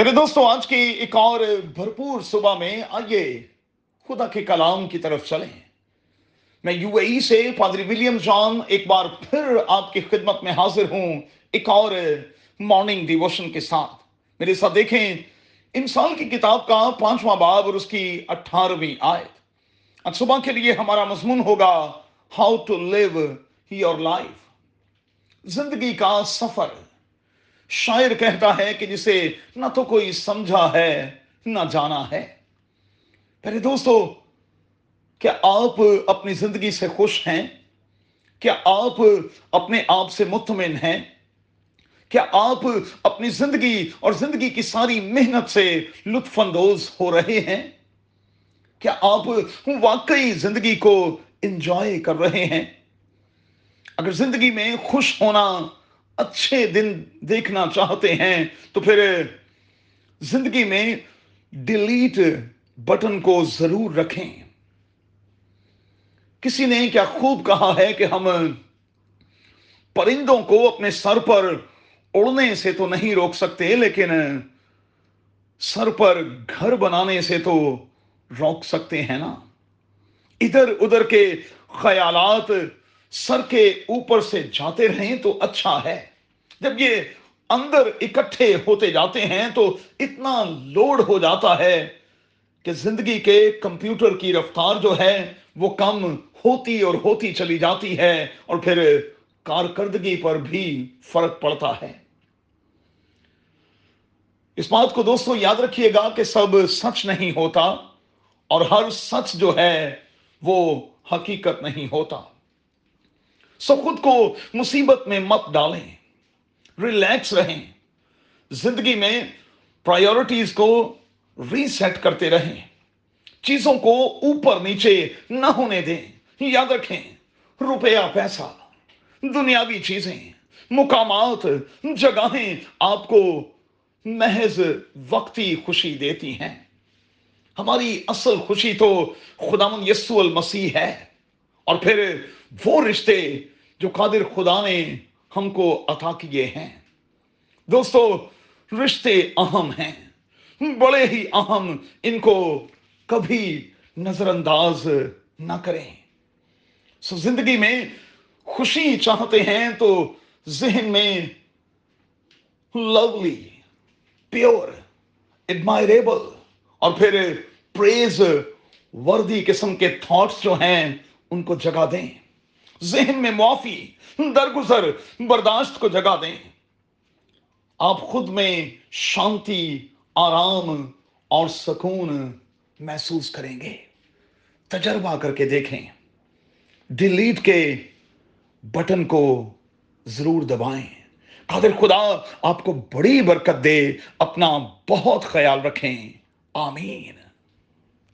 میرے دوستوں آج کی ایک اور بھرپور صبح میں آئیے خدا کے کلام کی طرف چلیں۔ میں یو اے ای سے پادری ولیم جان ایک بار پھر آپ کی خدمت میں حاضر ہوں ایک اور مارننگ ڈیووشن کے ساتھ۔ میرے ساتھ دیکھیں، انسان کی کتاب کا پانچواں باب اور اس کی اٹھارہویں آیت۔ آج صبح کے لیے ہمارا مضمون ہوگا how to live your life زندگی کا سفر۔ شاعر کہتا ہے کہ جسے نہ تو کوئی سمجھا ہے، نہ جانا ہے۔ پہلے دوستو، کیا آپ اپنی زندگی سے خوش ہیں؟ کیا آپ اپنے آپ سے مطمئن ہیں؟ کیا آپ اپنی زندگی اور زندگی کی ساری محنت سے لطف اندوز ہو رہے ہیں؟ کیا آپ واقعی زندگی کو انجوائے کر رہے ہیں؟ اگر زندگی میں خوش ہونا اچھے دن دیکھنا چاہتے ہیں، تو پھر زندگی میں ڈیلیٹ بٹن کو ضرور رکھیں۔ کسی نے کیا خوب کہا ہے کہ ہم پرندوں کو اپنے سر پر اڑنے سے تو نہیں روک سکتے، لیکن سر پر گھر بنانے سے تو روک سکتے ہیں نا۔ ادھر ادھر کے خیالات سر کے اوپر سے جاتے رہیں تو اچھا ہے۔ جب یہ اندر اکٹھے ہوتے جاتے ہیں تو اتنا لوڈ ہو جاتا ہے کہ زندگی کے کمپیوٹر کی رفتار جو ہے وہ کم ہوتی اور ہوتی چلی جاتی ہے اور پھر کارکردگی پر بھی فرق پڑتا ہے۔ اس بات کو دوستو یاد رکھیے گا کہ سب سچ نہیں ہوتا اور ہر سچ جو ہے وہ حقیقت نہیں ہوتا۔ سو خود کو مصیبت میں مت ڈالیں۔ ریلیکس رہیں۔ زندگی میں پرائیورٹیز کو ریسیٹ کرتے رہیں۔ چیزوں کو اوپر نیچے نہ ہونے دیں۔ یاد رکھیں، روپیہ، پیسہ، دنیاوی چیزیں، مقامات، جگہیں آپ کو محض وقتی خوشی دیتی ہیں۔ ہماری اصل خوشی تو خدا یسو المسیح ہے۔ اور پھر وہ رشتے جو قادر خدا نے ہم کو عطا کیے ہیں۔ دوستو، رشتے اہم ہیں۔ بڑے ہی اہم، ان کو کبھی نظر انداز نہ کریں۔ سو زندگی میں خوشی چاہتے ہیں تو ذہن میں لولی پیور ایڈمائریبل اور پھر پریز وردی قسم کے تھاٹس جو ہیں، ان کو جگہ دیں۔ ذہن میں معافی، درگزر، برداشت کو جگہ دیں۔ آپ خود میں شانتی، آرام اور سکون محسوس کریں گے۔ تجربہ کر کے دیکھیں۔ ڈیلیٹ کے بٹن کو ضرور دبائیں۔ قادر خدا، آپ کو بڑی برکت دے، اپنا بہت خیال رکھیں۔ آمین۔